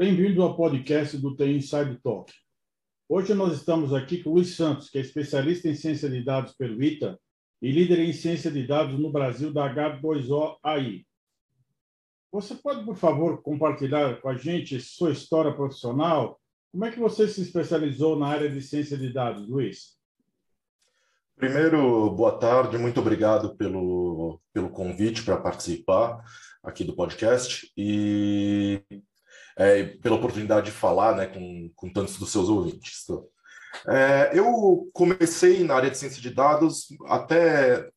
Bem-vindo ao podcast do TI Inside Talk. Hoje nós estamos aqui com o Luiz Santos, que é especialista em ciência de dados pelo ITA e líder em ciência de dados no Brasil da H2O AI. Você pode, por favor, compartilhar com a gente sua história profissional? Como é que você se especializou na área de ciência de dados, Luiz? Primeiro, boa tarde, muito obrigado pelo, pelo convite para participar aqui do podcast. E é, pela oportunidade de falar né, com, com tantos dos seus ouvintes. É, eu comecei na área de ciência de dados até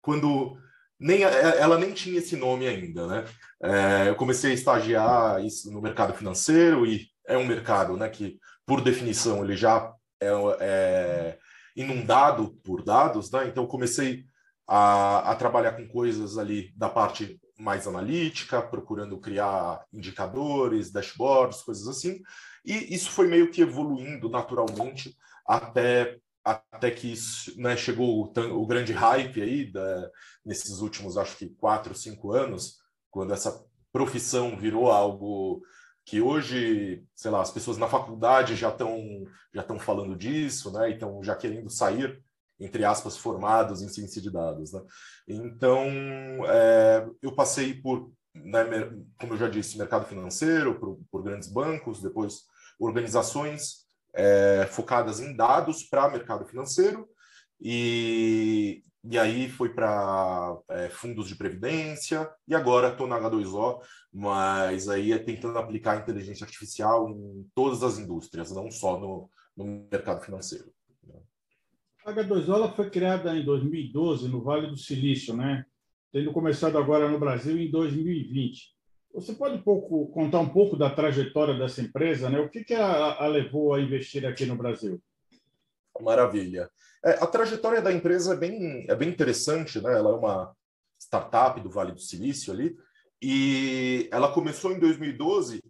quando nem ela nem tinha esse nome ainda, né? É, eu comecei a estagiar no mercado financeiro e é um mercado, né, que por definição ele já é, é inundado por dados, né? Então comecei a, a trabalhar com coisas ali da parte mais analítica, procurando criar indicadores, dashboards, coisas assim. E isso foi meio que evoluindo naturalmente até até que né, chegou o, o, grande hype aí da, nesses últimos, acho que quatro, cinco anos, quando essa profissão virou algo que hoje, sei lá, as pessoas na faculdade já estão já estão falando disso, né? Então já querendo sair entre aspas, formados em ciência de dados. Né? Então, é, eu passei por, né, como eu já disse, mercado financeiro, por, por grandes bancos, depois organizações é, focadas em dados para mercado financeiro, e, e aí foi para é, fundos de previdência, e agora estou na H2O, mas aí é tentando aplicar inteligência artificial em todas as indústrias, não só no, no mercado financeiro. A H2O foi criada em 2012 no Vale do Silício, né? tendo começado agora no Brasil em 2020. Você pode um pouco, contar um pouco da trajetória dessa empresa? Né? O que, que a, a levou a investir aqui no Brasil? Maravilha. É, a trajetória da empresa é bem, é bem interessante, né? Ela é uma startup do Vale do Silício ali, e ela começou em 2012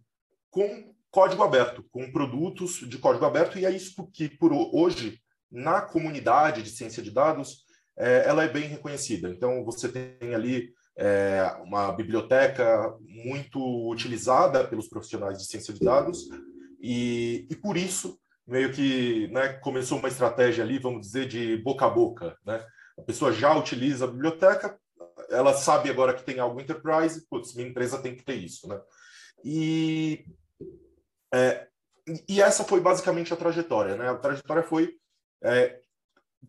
com código aberto, com produtos de código aberto, e é isso que por hoje na comunidade de ciência de dados, é, ela é bem reconhecida. Então, você tem ali é, uma biblioteca muito utilizada pelos profissionais de ciência de dados, e, e por isso, meio que né, começou uma estratégia ali, vamos dizer, de boca a boca. Né? A pessoa já utiliza a biblioteca, ela sabe agora que tem algo enterprise, putz, minha empresa tem que ter isso. Né? E, é, e essa foi basicamente a trajetória. Né? A trajetória foi é,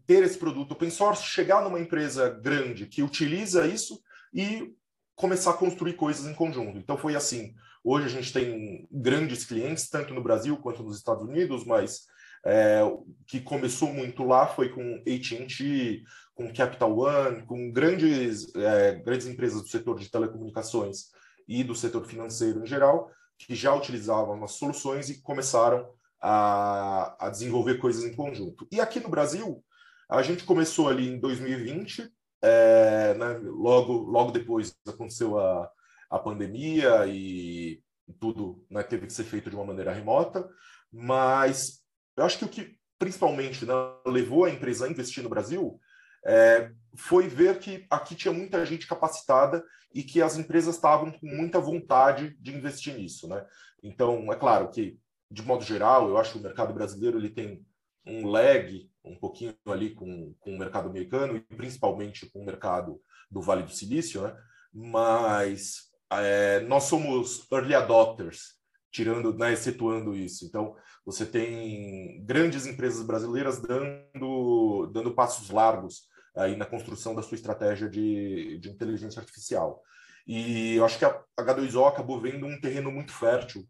ter esse produto open source, chegar numa empresa grande que utiliza isso e começar a construir coisas em conjunto. Então foi assim. Hoje a gente tem grandes clientes, tanto no Brasil quanto nos Estados Unidos, mas é, que começou muito lá foi com AT&T, com Capital One, com grandes, é, grandes empresas do setor de telecomunicações e do setor financeiro em geral, que já utilizavam as soluções e começaram a, a desenvolver coisas em conjunto. E aqui no Brasil, a gente começou ali em 2020, é, né, logo, logo depois aconteceu a, a pandemia e tudo né, teve que ser feito de uma maneira remota, mas eu acho que o que principalmente né, levou a empresa a investir no Brasil é, foi ver que aqui tinha muita gente capacitada e que as empresas estavam com muita vontade de investir nisso. Né? Então, é claro que de modo geral, eu acho que o mercado brasileiro ele tem um lag um pouquinho ali com, com o mercado americano e principalmente com o mercado do Vale do Silício, né? mas é, nós somos early adopters, tirando, né, excetuando isso. Então, você tem grandes empresas brasileiras dando, dando passos largos aí na construção da sua estratégia de, de inteligência artificial. E eu acho que a H2O acabou vendo um terreno muito fértil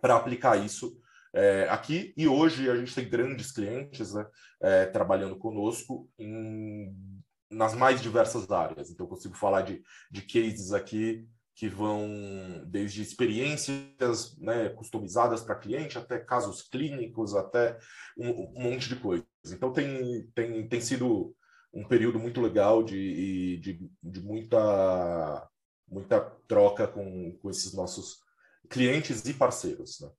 para aplicar isso é, aqui. E hoje a gente tem grandes clientes né, é, trabalhando conosco em, nas mais diversas áreas. Então, eu consigo falar de, de cases aqui que vão desde experiências né, customizadas para cliente até casos clínicos, até um, um, monte de coisas. Então, tem, tem, tem sido um período muito legal de, de, de muita, muita troca com, com esses nossos clientes e parceiros. Né?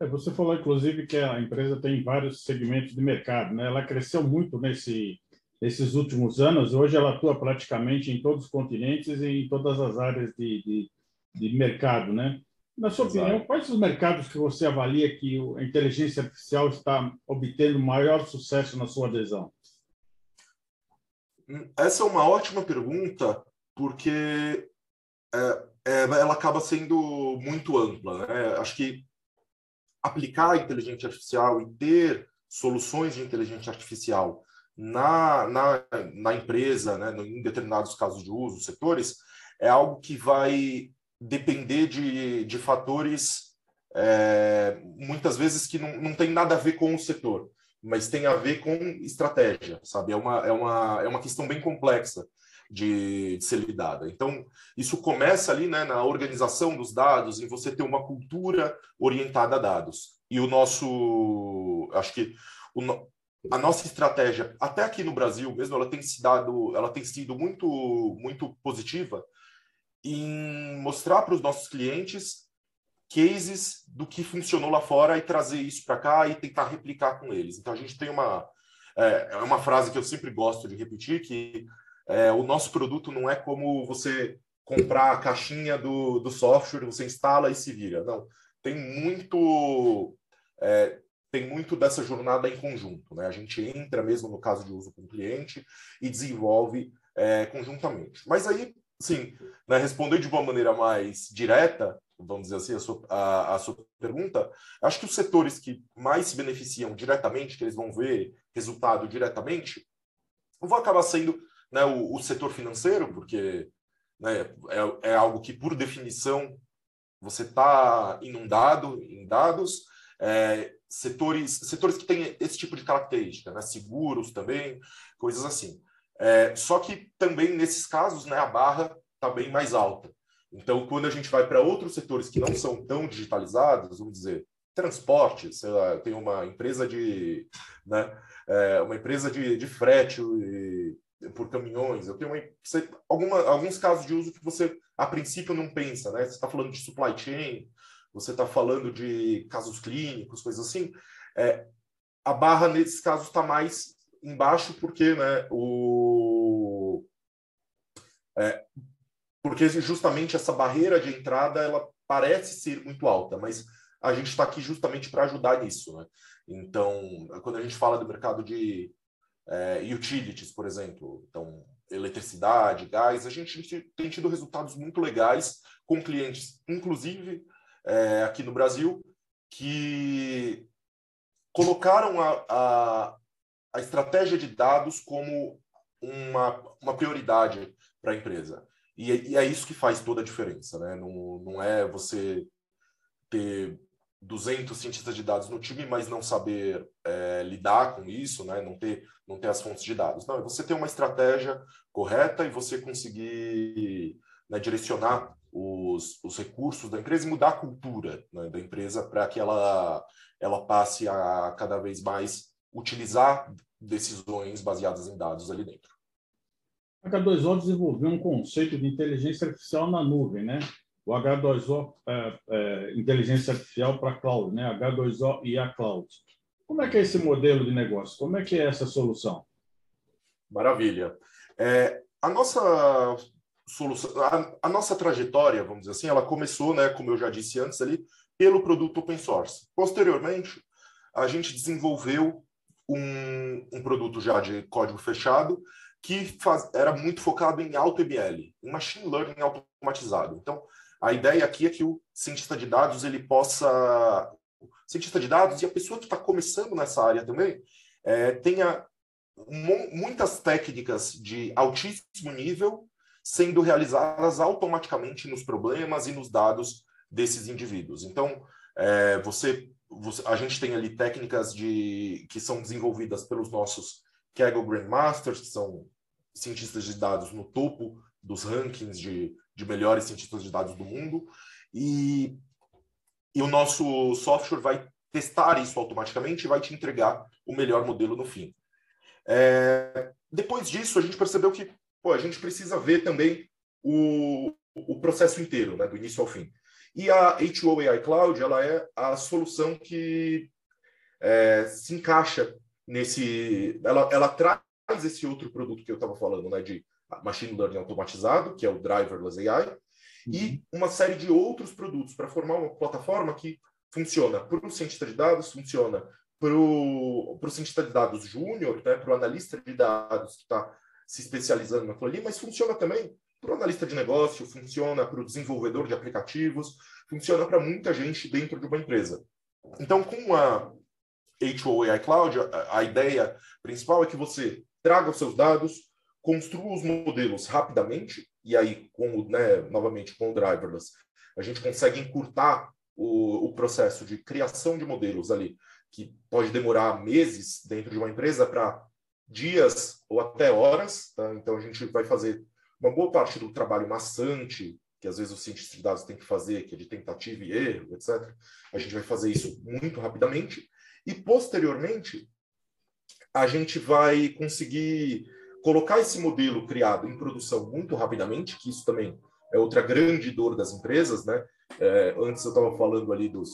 É, você falou, inclusive, que a empresa tem vários segmentos de mercado. Né? Ela cresceu muito nesse, nesses últimos anos. Hoje ela atua praticamente em todos os continentes e em todas as áreas de, de, de mercado. Né? Na sua Exato. opinião, quais os mercados que você avalia que a inteligência artificial está obtendo maior sucesso na sua adesão? Essa é uma ótima pergunta, porque é, é, ela acaba sendo muito ampla. Né? Acho que aplicar a inteligência artificial e ter soluções de inteligência artificial na, na, na empresa, né, em determinados casos de uso, setores, é algo que vai depender de, de fatores, é, muitas vezes, que não, não tem nada a ver com o setor, mas tem a ver com estratégia, sabe? É uma, é uma, é uma questão bem complexa de, de ser lidada. Então, isso começa ali né, na organização dos dados, em você ter uma cultura orientada a dados. E o nosso, acho que o, a nossa estratégia, até aqui no Brasil mesmo, ela tem se dado, ela tem sido muito, muito positiva em mostrar para os nossos clientes cases do que funcionou lá fora e trazer isso para cá e tentar replicar com eles. Então a gente tem uma é, é uma frase que eu sempre gosto de repetir que é, o nosso produto não é como você comprar a caixinha do, do software, você instala e se vira. Não, tem muito é, tem muito dessa jornada em conjunto. Né? A gente entra mesmo no caso de uso com o cliente e desenvolve é, conjuntamente. Mas aí, sim, né, responder de uma maneira mais direta, vamos dizer assim, a sua, a, a sua pergunta, acho que os setores que mais se beneficiam diretamente, que eles vão ver resultado diretamente, vão acabar sendo né, o, o setor financeiro, porque né, é, é algo que, por definição, você está inundado em dados, é, setores, setores que têm esse tipo de característica, né? seguros também, coisas assim. É, só que também nesses casos né, a barra está bem mais alta. Então, quando a gente vai para outros setores que não são tão digitalizados, vamos dizer, transporte, sei lá, tem uma empresa de, né, é, uma empresa de, de frete e, por caminhões, eu tenho uma, alguma, alguns casos de uso que você, a princípio, não pensa, né? Você está falando de supply chain, você está falando de casos clínicos, coisas assim, é, a barra nesses casos está mais embaixo porque né, o, é, porque justamente essa barreira de entrada ela parece ser muito alta, mas a gente está aqui justamente para ajudar nisso. Né? Então, quando a gente fala do mercado de é, utilities, por exemplo, então eletricidade, gás, a gente tem tido resultados muito legais com clientes, inclusive é, aqui no Brasil que colocaram a, a, a estratégia de dados como uma, uma prioridade para a empresa. E, e, é isso que faz toda a diferença. Né? Não, não é você ter 200 cientistas de dados no time, mas não saber é, lidar com isso, né? não, ter, não ter as fontes de dados. Não, é você ter uma estratégia correta e você conseguir né, direcionar os, os recursos da empresa e mudar a cultura né, da empresa para que ela, ela passe a cada vez mais utilizar decisões baseadas em dados ali dentro. A H2O desenvolveu um conceito de inteligência artificial na nuvem, né? O H2O é, é, inteligência artificial para cloud, né? H2O e a cloud. Como é que é esse modelo de negócio? Como é que é essa solução? Maravilha. É, a nossa solução. A, a, nossa trajetória, vamos dizer assim, ela começou, né, como eu já disse antes ali, pelo produto open source. Posteriormente, a gente desenvolveu um, um produto já de código fechado que faz, era muito focado em AutoML, em machine learning automatizado. Então, a ideia aqui é que o cientista de dados ele possa, o cientista de dados e a pessoa que está começando nessa área também é, tenha muitas técnicas de altíssimo nível sendo realizadas automaticamente nos problemas e nos dados desses indivíduos. Então, é, você, você, a gente tem ali técnicas de, que são desenvolvidas pelos nossos Kaggle Grandmasters, que são cientistas de dados no topo dos rankings de, de melhores cientistas de dados do mundo, e, e o nosso software vai testar isso automaticamente e vai te entregar o melhor modelo no fim. É, depois disso, a gente percebeu que pô, a gente precisa ver também o, o processo inteiro, né, do início ao fim. E a H2O AI Cloud, ela é a solução que é, se encaixa nesse... Ela, ela traz esse outro produto que eu estava falando, né, de machine learning automatizado, que é o driverless AI, uhum. e uma série de outros produtos para formar uma plataforma que funciona para o cientista de dados, funciona para o cientista de dados júnior, né, para o analista de dados que está se especializando naquilo ali, mas funciona também para o analista de negócio, funciona para o desenvolvedor de aplicativos, funciona para muita gente dentro de uma empresa. Então, com a HOAI Cloud, a, a ideia principal é que você traga os seus dados, construa os modelos rapidamente, e aí, com, né, novamente, com o driverless, a gente consegue encurtar o, o processo de criação de modelos ali, que pode demorar meses dentro de uma empresa para dias ou até horas. Tá? Então, a gente vai fazer uma boa parte do trabalho maçante, que às vezes o cientista de dados tem que fazer, que é de tentativa e erro, etc. A gente vai fazer isso muito rapidamente. E, posteriormente, a gente vai conseguir colocar esse modelo criado em produção muito rapidamente, que isso também é outra grande dor das empresas, né? É, antes eu estava falando ali dos,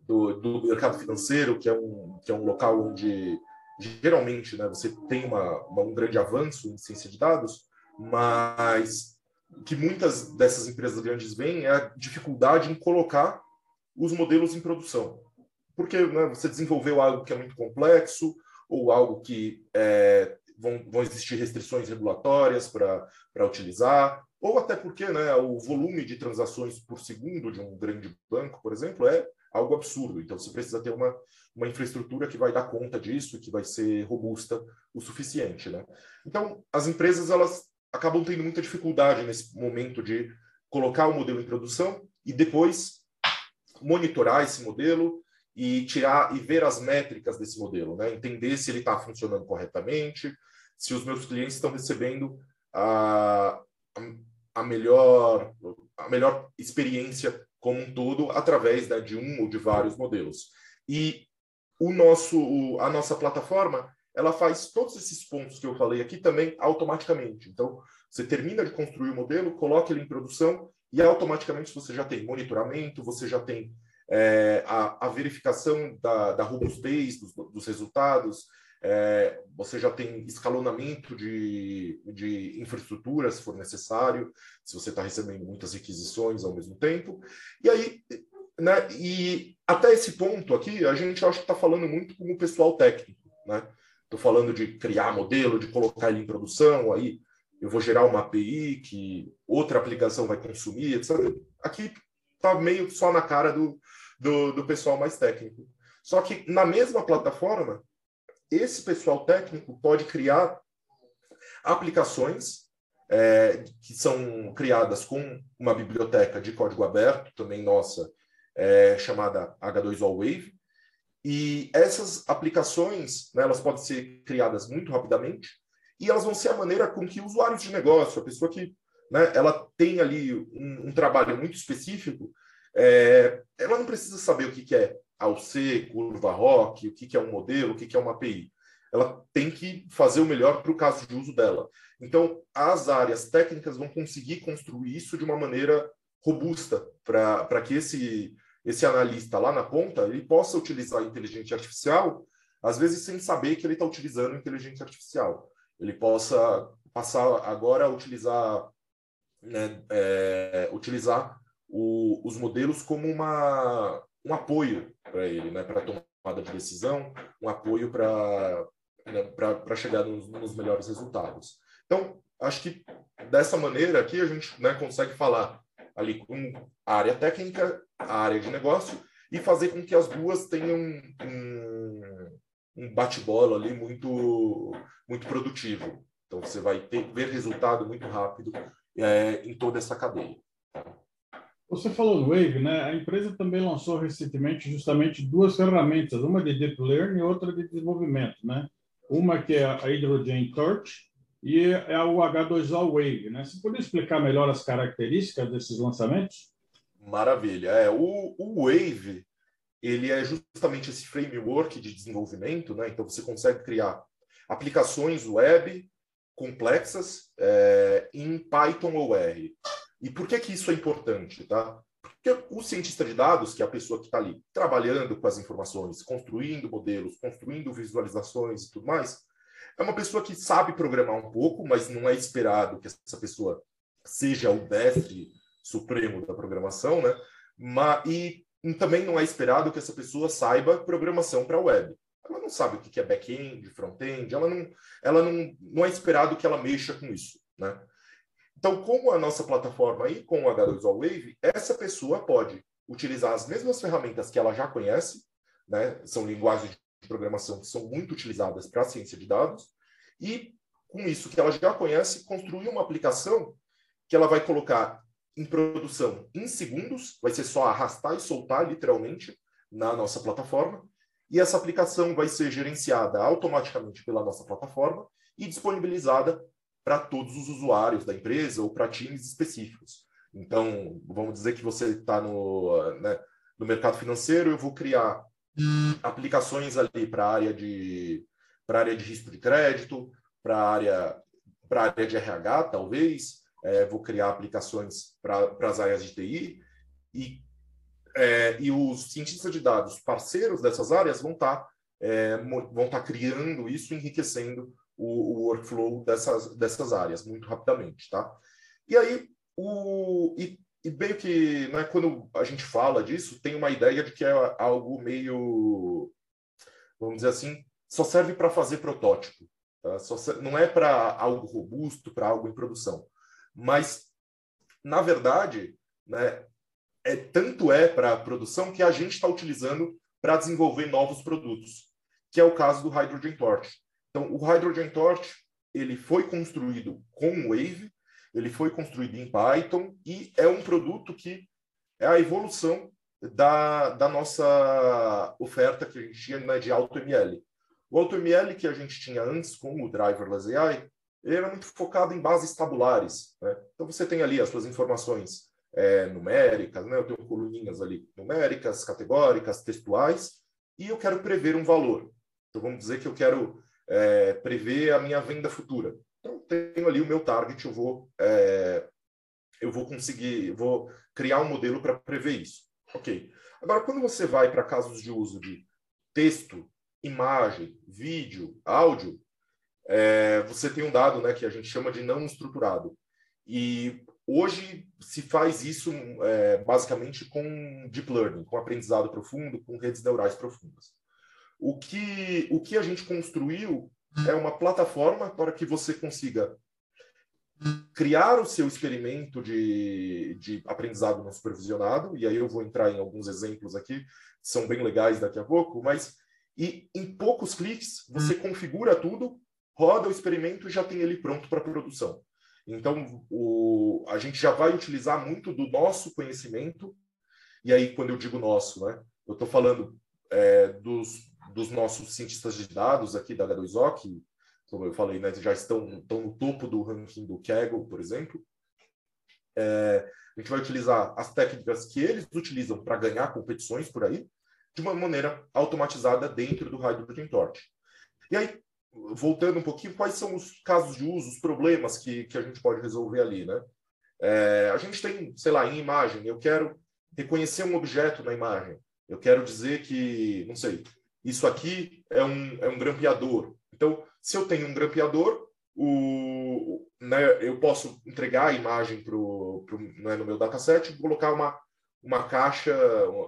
do, do, mercado financeiro, que é um, que é um local onde geralmente né, você tem uma, uma, um grande avanço em ciência de dados, mas que muitas dessas empresas grandes veem é a dificuldade em colocar os modelos em produção. Porque né, você desenvolveu algo que é muito complexo, ou algo que é, vão, vão existir restrições regulatórias para utilizar, ou até porque né, o volume de transações por segundo de um grande banco, por exemplo, é algo absurdo. Então, você precisa ter uma, uma infraestrutura que vai dar conta disso, que vai ser robusta o suficiente. Né? Então, as empresas elas acabam tendo muita dificuldade nesse momento de colocar o modelo em produção e depois monitorar esse modelo e tirar e ver as métricas desse modelo, né? entender se ele está funcionando corretamente, se os meus clientes estão recebendo a, a, melhor, a melhor experiência como um todo através né, de um ou de vários modelos. E o nosso, a nossa plataforma, ela faz todos esses pontos que eu falei aqui também automaticamente. Então, você termina de construir o modelo, coloca ele em produção e automaticamente você já tem monitoramento, você já tem é, a, a, verificação da, da robustez dos, dos resultados, é, você já tem escalonamento de, de infraestrutura, se for necessário, se você está recebendo muitas requisições ao mesmo tempo. E aí, né, e até esse ponto aqui, a gente acho que está falando muito com o pessoal técnico. Né? Estou falando de criar modelo, de colocar ele em produção, aí eu vou gerar uma API que outra aplicação vai consumir, etc. Aqui está meio só na cara do, do, do pessoal mais técnico. Só que na mesma plataforma, esse pessoal técnico pode criar aplicações é, que são criadas com uma biblioteca de código aberto, também nossa, é, chamada H2O Wave. E essas aplicações, né, elas podem ser criadas muito rapidamente e elas vão ser a maneira com que usuários de negócio, a pessoa que né, ela tem ali um, um trabalho muito específico, é, ela não precisa saber o que, que é C, curva ROC, o que, que é um modelo, o que, que é uma API. Ela tem que fazer o melhor para o caso de uso dela. Então, as áreas técnicas vão conseguir construir isso de uma maneira robusta para que esse, esse analista lá na ponta ele possa utilizar a inteligência artificial, às vezes sem saber que ele está utilizando inteligência artificial. Ele possa passar agora a utilizar, né, é, utilizar o, os modelos como uma, um apoio para ele, né, para tomada de decisão, um apoio para né, para chegar nos, nos, melhores resultados. Então, acho que dessa maneira aqui a gente né, consegue falar ali com a área técnica, a área de negócio e fazer com que as duas tenham um, um bate-bola ali muito muito produtivo. Então, você vai ter, ver resultado muito rápido é, em toda essa cadeia. Você falou do Wave, né? A empresa também lançou recentemente justamente duas ferramentas, uma de deep learning e outra de desenvolvimento, né? Uma que é a Hydrogen Torch e é o H2O Wave, né? Você poderia explicar melhor as características desses lançamentos? Maravilha. É, o, o Wave, ele é justamente esse framework de desenvolvimento, né? Então você consegue criar aplicações web complexas é, em Python ou R. E por que, que isso é importante? Tá? Porque o cientista de dados, que é a pessoa que está ali trabalhando com as informações, construindo modelos, construindo visualizações e tudo mais, é uma pessoa que sabe programar um pouco, mas não é esperado que essa pessoa seja o mestre supremo da programação, né? Mas, e também não é esperado que essa pessoa saiba programação para web. Ela não sabe o que é back-end, front-end, ela, não, ela não, não é esperado que ela mexa com isso, né? Então, com a nossa plataforma e com o H2O Wave, essa pessoa pode utilizar as mesmas ferramentas que ela já conhece, né? São linguagens de programação que são muito utilizadas para a ciência de dados, e com isso que ela já conhece, construir uma aplicação que ela vai colocar em produção em segundos, vai ser só arrastar e soltar literalmente na nossa plataforma, e essa aplicação vai ser gerenciada automaticamente pela nossa plataforma e disponibilizada para todos os usuários da empresa ou para times específicos. Então, vamos dizer que você está no, né, no mercado financeiro, eu vou criar aplicações ali para a área de para área de risco de crédito, para a área para área de RH, talvez, é, vou criar aplicações para as áreas de TI e é, e os cientistas de dados parceiros dessas áreas vão estar tá, é, vão estar tá criando isso, enriquecendo o, o, workflow dessas, dessas áreas muito rapidamente, tá? E aí, o, e, e meio que, né, quando a gente fala disso, tem uma ideia de que é algo meio, vamos dizer assim, só serve para fazer protótipo. Tá? Só, não é para algo robusto, para algo em produção. Mas, na verdade, né, é, tanto é para a produção que a gente está utilizando para desenvolver novos produtos, que é o caso do Hydrogen Torch. Então, o Hydrogen Torch ele foi construído com Wave, ele foi construído em Python e é um produto que é a evolução da, da nossa oferta que a gente tinha né, de AutoML. O AutoML que a gente tinha antes com o Driverless AI, ele era muito focado em bases tabulares. Né? Então você tem ali as suas informações é, numéricas, né? eu tenho coluninhas ali numéricas, categóricas, textuais, e eu quero prever um valor. Então vamos dizer que eu quero é, prever a minha venda futura. Então tenho ali o meu target, eu vou é, eu vou conseguir, vou criar um modelo para prever isso. Ok. Agora, quando você vai para casos de uso de texto, imagem, vídeo, áudio, é, você tem um dado né, que a gente chama de não estruturado. E hoje se faz isso é, basicamente com deep learning, com aprendizado profundo, com redes neurais profundas. O que, o que a gente construiu é uma plataforma para que você consiga criar o seu experimento de, de aprendizado não supervisionado, e aí eu vou entrar em alguns exemplos aqui, são bem legais daqui a pouco, mas e em poucos cliques você configura tudo roda o experimento e já tem ele pronto para produção. Então, o, a gente já vai utilizar muito do nosso conhecimento, e aí, quando eu digo nosso, né, eu estou falando é, dos, dos nossos cientistas de dados aqui da H2O, que, como eu falei, né, já estão, estão no topo do ranking do Kaggle, por exemplo. É, a gente vai utilizar as técnicas que eles utilizam para ganhar competições por aí, de uma maneira automatizada dentro do Hydrogen Torch. E aí, voltando um pouquinho, quais são os casos de uso, os problemas que, que a gente pode resolver ali, né? É, a gente tem, sei lá, em imagem, eu quero reconhecer um objeto na imagem. Eu quero dizer que, não sei, isso aqui é um, é um grampeador. Então, se eu tenho um grampeador, o, né, eu posso entregar a imagem pro, pro, né, no meu dataset e colocar uma, uma, caixa,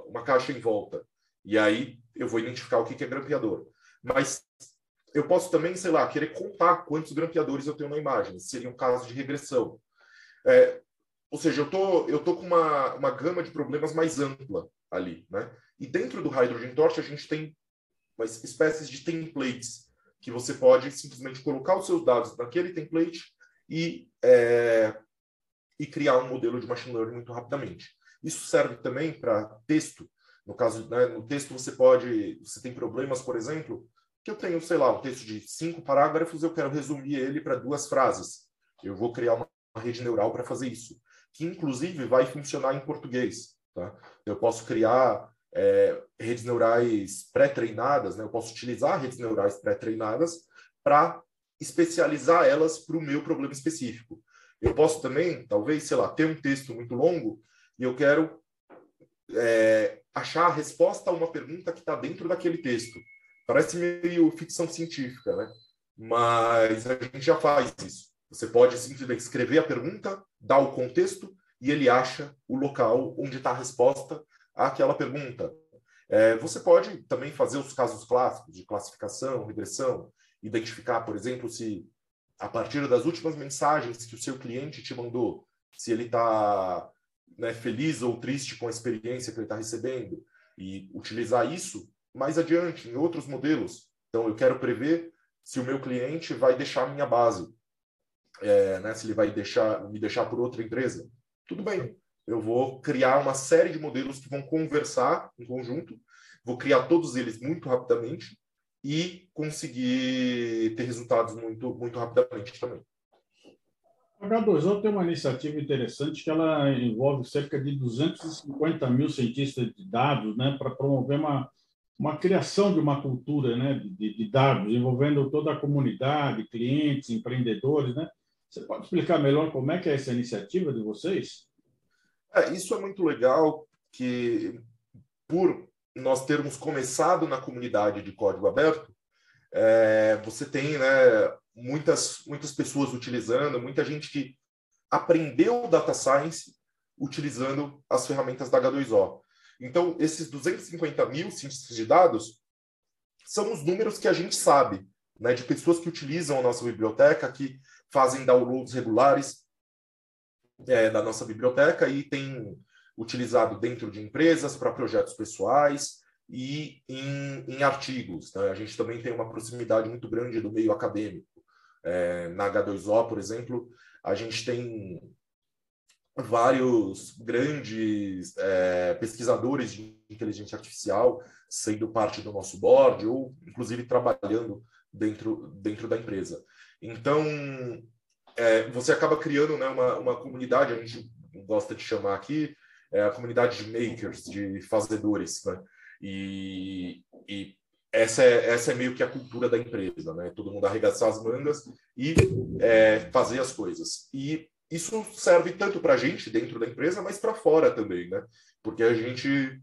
uma caixa em volta. E aí eu vou identificar o que é grampeador. Mas eu posso também, sei lá, querer contar quantos grampeadores eu tenho na imagem. Seria um caso de regressão. É, ou seja, eu tô, eu tô com uma, uma gama de problemas mais ampla ali, né? E dentro do Hydrogen Torch a gente tem umas espécies de templates que você pode simplesmente colocar os seus dados naquele template e, é, e criar um modelo de machine learning muito rapidamente. Isso serve também para texto. No caso, né, no texto você pode, você tem problemas, por exemplo, que eu tenho, sei lá, um texto de cinco parágrafos, eu quero resumir ele para duas frases. Eu vou criar uma rede neural para fazer isso, que inclusive vai funcionar em português. Tá? Eu posso criar é, redes neurais pré-treinadas, né? eu posso utilizar redes neurais pré-treinadas para especializar elas para o meu problema específico. Eu posso também, talvez, sei lá, ter um texto muito longo e eu quero é, achar a resposta a uma pergunta que está dentro daquele texto. Parece meio ficção científica, né? Mas a gente já faz isso. Você pode simplesmente escrever a pergunta, dar o contexto e ele acha o local onde está a resposta àquela pergunta. É, você pode também fazer os casos clássicos de classificação, regressão, identificar, por exemplo, se a partir das últimas mensagens que o seu cliente te mandou, se ele está né, feliz ou triste com a experiência que ele está recebendo, e utilizar isso mais adiante em outros modelos. Então, eu quero prever se o meu cliente vai deixar a minha base, é, né, se ele vai deixar me deixar por outra empresa. Tudo bem, eu vou criar uma série de modelos que vão conversar em conjunto, vou criar todos eles muito rapidamente e conseguir ter resultados muito, muito rapidamente também. A H2O tem uma iniciativa interessante que ela envolve cerca de 250 mil cientistas de dados né, para promover uma, uma criação de uma cultura né, de, de, dados, envolvendo toda a comunidade, clientes, empreendedores. Né? Você pode explicar melhor como é que é essa iniciativa de vocês? É, isso é muito legal, que por nós termos começado na comunidade de código aberto, é, você tem né, muitas, muitas pessoas utilizando, muita gente que aprendeu data science utilizando as ferramentas da H2O. Então, esses 250 mil cientistas de dados são os números que a gente sabe, né, de pessoas que utilizam a nossa biblioteca, que fazem downloads regulares é, da nossa biblioteca e tem utilizado dentro de empresas para projetos pessoais e em, em artigos. Né? A gente também tem uma proximidade muito grande do meio acadêmico. É, na H2O, por exemplo, a gente tem vários grandes é, pesquisadores de inteligência artificial sendo parte do nosso board ou, inclusive, trabalhando dentro, dentro da empresa. Então, é, você acaba criando né, uma, uma comunidade, a gente gosta de chamar aqui, é a comunidade de makers, de fazedores, né? E, e essa, é, essa é meio que a cultura da empresa, né? Todo mundo arregaçar as mangas e é, fazer as coisas. E isso serve tanto para a gente dentro da empresa, mas para fora também, né? Porque a gente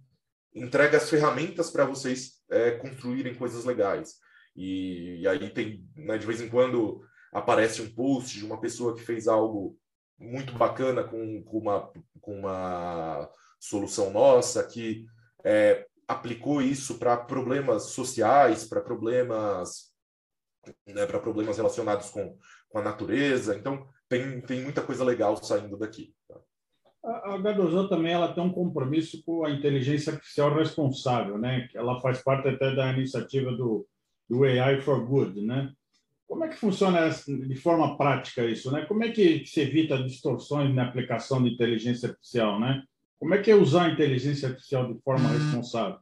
entrega as ferramentas para vocês é, construírem coisas legais. E, e aí tem, né, de vez em quando aparece um post de uma pessoa que fez algo muito bacana com, com, uma, com uma solução nossa, que é, aplicou isso para problemas sociais, para problemas né, para problemas relacionados com, com a natureza. Então, tem, tem muita coisa legal saindo daqui. Tá? A H2O também ela tem um compromisso com a inteligência artificial responsável, né? Ela faz parte até da iniciativa do, do AI for Good, né? Como é que funciona de forma prática isso, né? Como é que se evita distorções na aplicação de inteligência artificial, né? Como é que é usar a inteligência artificial de forma hum. responsável?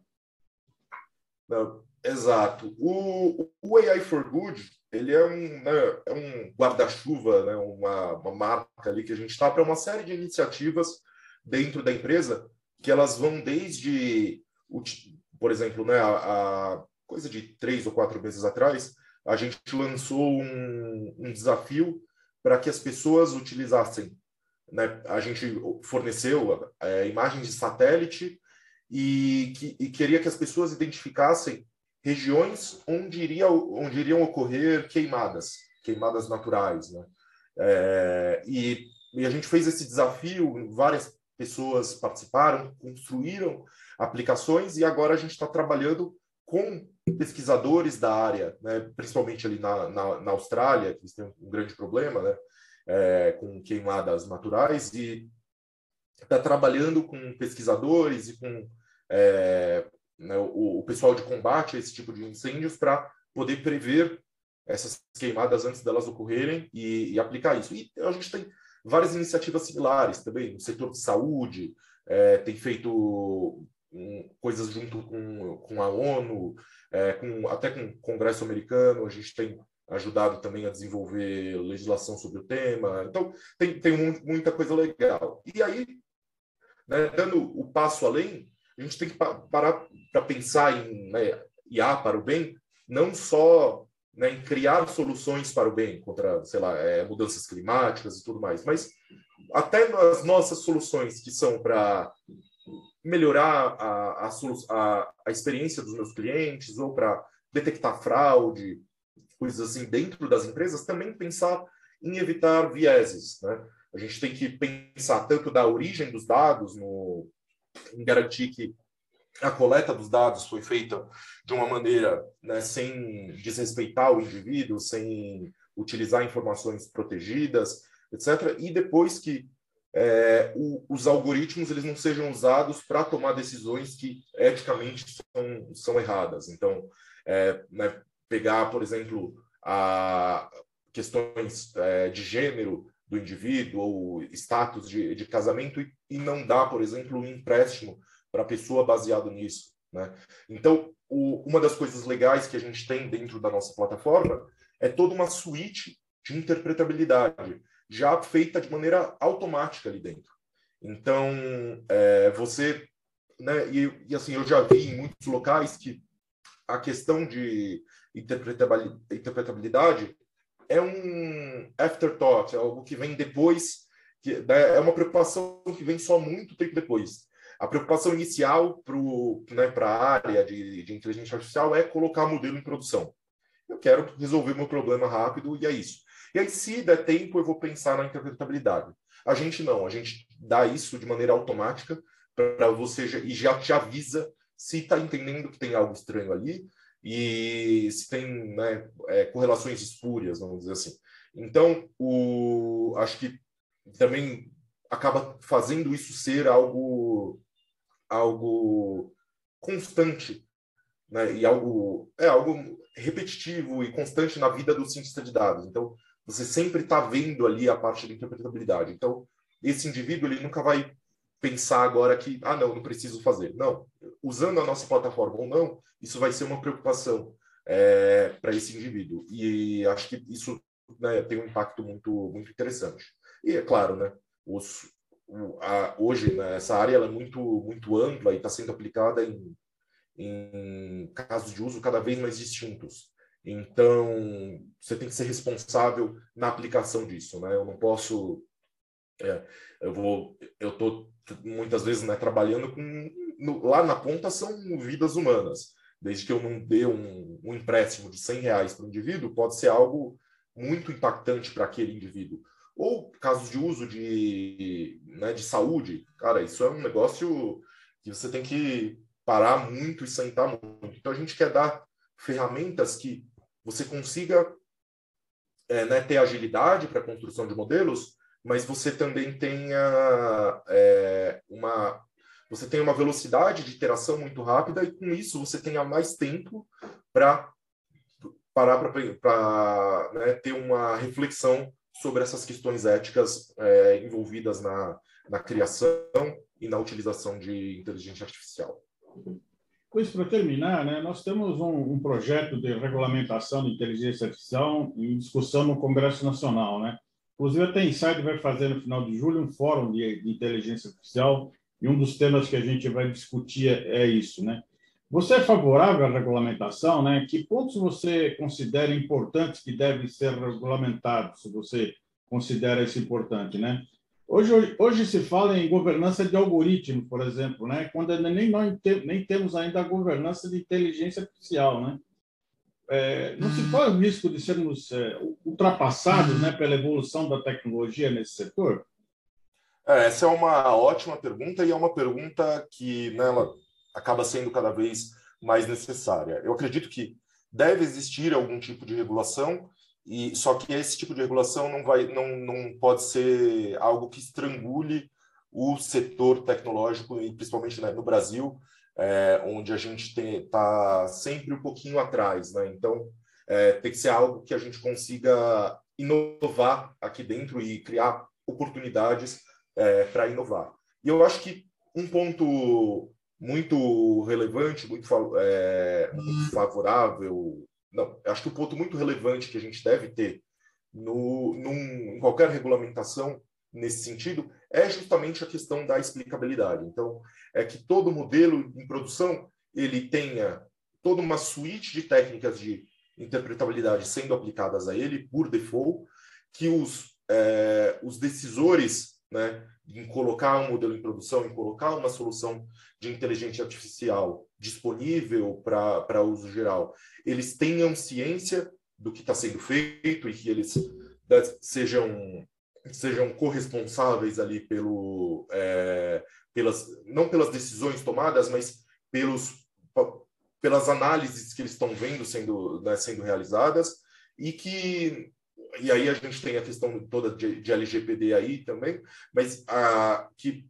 Não, exato. O, o AI for Good, ele é um, né, é um guarda-chuva, né, uma, uma marca ali que a gente está para uma série de iniciativas dentro da empresa que elas vão desde, por exemplo, né, a, a coisa de três ou quatro meses atrás, a gente lançou um, um desafio para que as pessoas utilizassem. Né? A gente forneceu é, imagens de satélite e, que, e queria que as pessoas identificassem regiões onde, iria, onde iriam ocorrer queimadas, queimadas naturais. Né? É, e, e a gente fez esse desafio, várias pessoas participaram, construíram aplicações e agora a gente está trabalhando com pesquisadores da área, né, principalmente ali na, na, na, Austrália, que eles têm um grande problema né, é, com queimadas naturais, e está trabalhando com pesquisadores e com é, né, o, o, pessoal de combate a esse tipo de incêndios para poder prever essas queimadas antes delas ocorrerem e, e, aplicar isso. E a gente tem várias iniciativas similares também, no setor de saúde, é, tem feito coisas junto com, com a ONU, é, com, até com o Congresso americano, a gente tem ajudado também a desenvolver legislação sobre o tema. Então, tem, tem muita coisa legal. E aí, né, dando o passo além, a gente tem que parar para pensar em né, IA para o bem, não só né, em criar soluções para o bem contra, sei lá, é, mudanças climáticas e tudo mais, mas até nas nossas soluções que são para melhorar a, a, a, experiência dos meus clientes ou para detectar fraude, coisas assim dentro das empresas, também pensar em evitar vieses. Né? A gente tem que pensar tanto da origem dos dados, no, em garantir que a coleta dos dados foi feita de uma maneira né, sem desrespeitar o indivíduo, sem utilizar informações protegidas, etc. E depois que é, o, os algoritmos eles não sejam usados para tomar decisões que eticamente são, são erradas. Então, é, né, pegar, por exemplo, a questões é, de gênero do indivíduo ou status de, de casamento e, e não dar, por exemplo, um empréstimo para a pessoa baseado nisso. Né? Então, o, uma das coisas legais que a gente tem dentro da nossa plataforma é toda uma suíte de interpretabilidade, já feita de maneira automática ali dentro. Então, é, você. Né, e, e, assim, eu já vi em muitos locais que a questão de interpretabilidade é um afterthought, é algo que vem depois, que né, é uma preocupação que vem só muito tempo depois. A preocupação inicial para né, a área de, de inteligência artificial é colocar modelo em produção. Eu quero resolver meu problema rápido e é isso. E aí, se der tempo, eu vou pensar na interpretabilidade. A gente não, a gente dá isso de maneira automática para você já, e já te avisa se está entendendo que tem algo estranho ali e se tem né, é, correlações espúrias, vamos dizer assim. Então, o, acho que também acaba fazendo isso ser algo algo constante, né? E algo é algo repetitivo e constante na vida do cientista de dados. Então, você sempre está vendo ali a parte da interpretabilidade. Então, esse indivíduo ele nunca vai pensar agora que ah não, não preciso fazer. Não, usando a nossa plataforma ou não, isso vai ser uma preocupação é, para esse indivíduo. E acho que isso né, tem um impacto muito muito interessante. E é claro, né? Os, a, hoje né, essa área ela é muito muito ampla e está sendo aplicada em, em casos de uso cada vez mais distintos. Então você tem que ser responsável na aplicação disso, né? Eu não posso é, eu vou eu tô muitas vezes né, trabalhando com no, lá na ponta são vidas humanas. Desde que eu não dê um, um empréstimo de 100 reais para o indivíduo, pode ser algo muito impactante para aquele indivíduo ou casos de uso de, né, de saúde, cara, isso é um negócio que você tem que parar muito e sentar muito. Então a gente quer dar ferramentas que você consiga é, né, ter agilidade para a construção de modelos, mas você também tenha é, uma você tem uma velocidade de interação muito rápida e com isso você tenha mais tempo para parar para né, ter uma reflexão sobre essas questões éticas é, envolvidas na, na criação e na utilização de inteligência artificial. Com isso, para terminar, né, nós temos um, um, projeto de regulamentação de inteligência artificial em discussão no Congresso Nacional. Né? Inclusive, a Tenside vai fazer no final de julho um fórum de, de inteligência artificial e um dos temas que a gente vai discutir é, é isso. Né? Você é favorável à regulamentação, né? Que pontos você considera importantes que devem ser regulamentados, se você considera isso importante, né? Hoje, hoje, se fala em governança de algoritmo, por exemplo, né? Quando nem nós nem temos ainda a governança de inteligência artificial, né? É, não se uhum. corre o risco de sermos é, ultrapassados, né, pela evolução da tecnologia nesse setor? É, essa é uma ótima pergunta e é uma pergunta que né, acaba sendo cada vez mais necessária. Eu acredito que deve existir algum tipo de regulação e só que esse tipo de regulação não vai não, não pode ser algo que estrangule o setor tecnológico e principalmente né, no Brasil é, onde a gente está sempre um pouquinho atrás né? então é, tem que ser algo que a gente consiga inovar aqui dentro e criar oportunidades é, para inovar e eu acho que um ponto muito relevante, muito, muito favorável. Não, acho que o ponto muito relevante que a gente deve ter no, num, em qualquer regulamentação nesse sentido é justamente a questão da explicabilidade. Então, é que todo modelo em produção ele tenha toda uma suíte de técnicas de interpretabilidade sendo aplicadas a ele por default, que os, é, os decisores né, em colocar um modelo em produção, em colocar uma solução de inteligência artificial disponível para uso geral, eles tenham ciência do que está sendo feito e que eles sejam sejam corresponsáveis ali pelo, é, pelas, não pelas decisões tomadas, mas pelos, pelas análises que eles estão vendo sendo, né, sendo realizadas e que e aí a gente tem a questão toda de, de LGPD aí também, mas a, que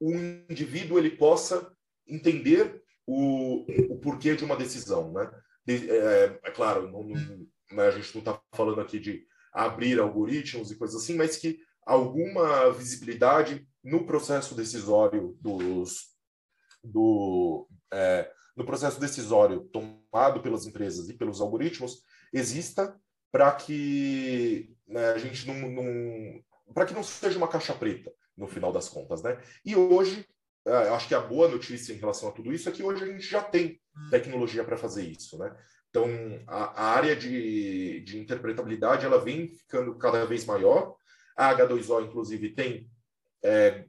o indivíduo ele possa entender o, o porquê de uma decisão, né? De, é, é, claro, não, não, né, a gente não está falando aqui de abrir algoritmos e coisas assim, mas que alguma visibilidade no processo decisório dos do é, no processo decisório tomado pelas empresas e pelos algoritmos exista para que né, a gente não, não para que não seja uma caixa preta no final das contas, né? E hoje é, acho que a boa notícia em relação a tudo isso é que hoje a gente já tem tecnologia para fazer isso, né? Então, a, a, área de, de interpretabilidade ela vem ficando cada vez maior. A H2O, inclusive, tem é,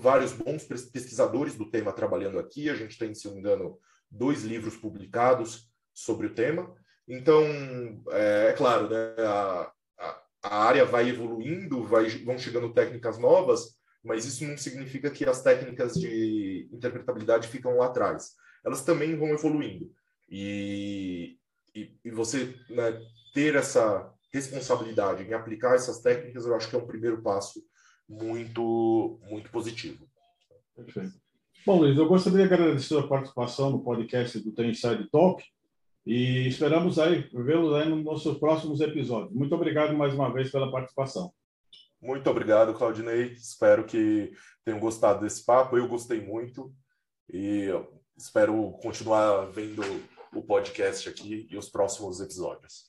vários bons pesquisadores do tema trabalhando aqui. A gente tem, se não me engano, dois livros publicados sobre o tema. Então, é, é claro, né, a, a, área vai evoluindo, vai, vão chegando técnicas novas, mas isso não significa que as técnicas de interpretabilidade ficam lá atrás. Elas também vão evoluindo. E, e, e você né, ter essa responsabilidade em aplicar essas técnicas, eu acho que é um primeiro passo muito, muito positivo. Perfeito. Bom, Luiz, eu gostaria de agradecer a participação no podcast do Tem Inside Talk e esperamos aí vê-los aí nos nossos próximos episódios. Muito obrigado mais uma vez pela participação. Muito obrigado, Claudinei. Espero que tenham gostado desse papo. Eu gostei muito e espero continuar vendo o podcast aqui e os próximos episódios.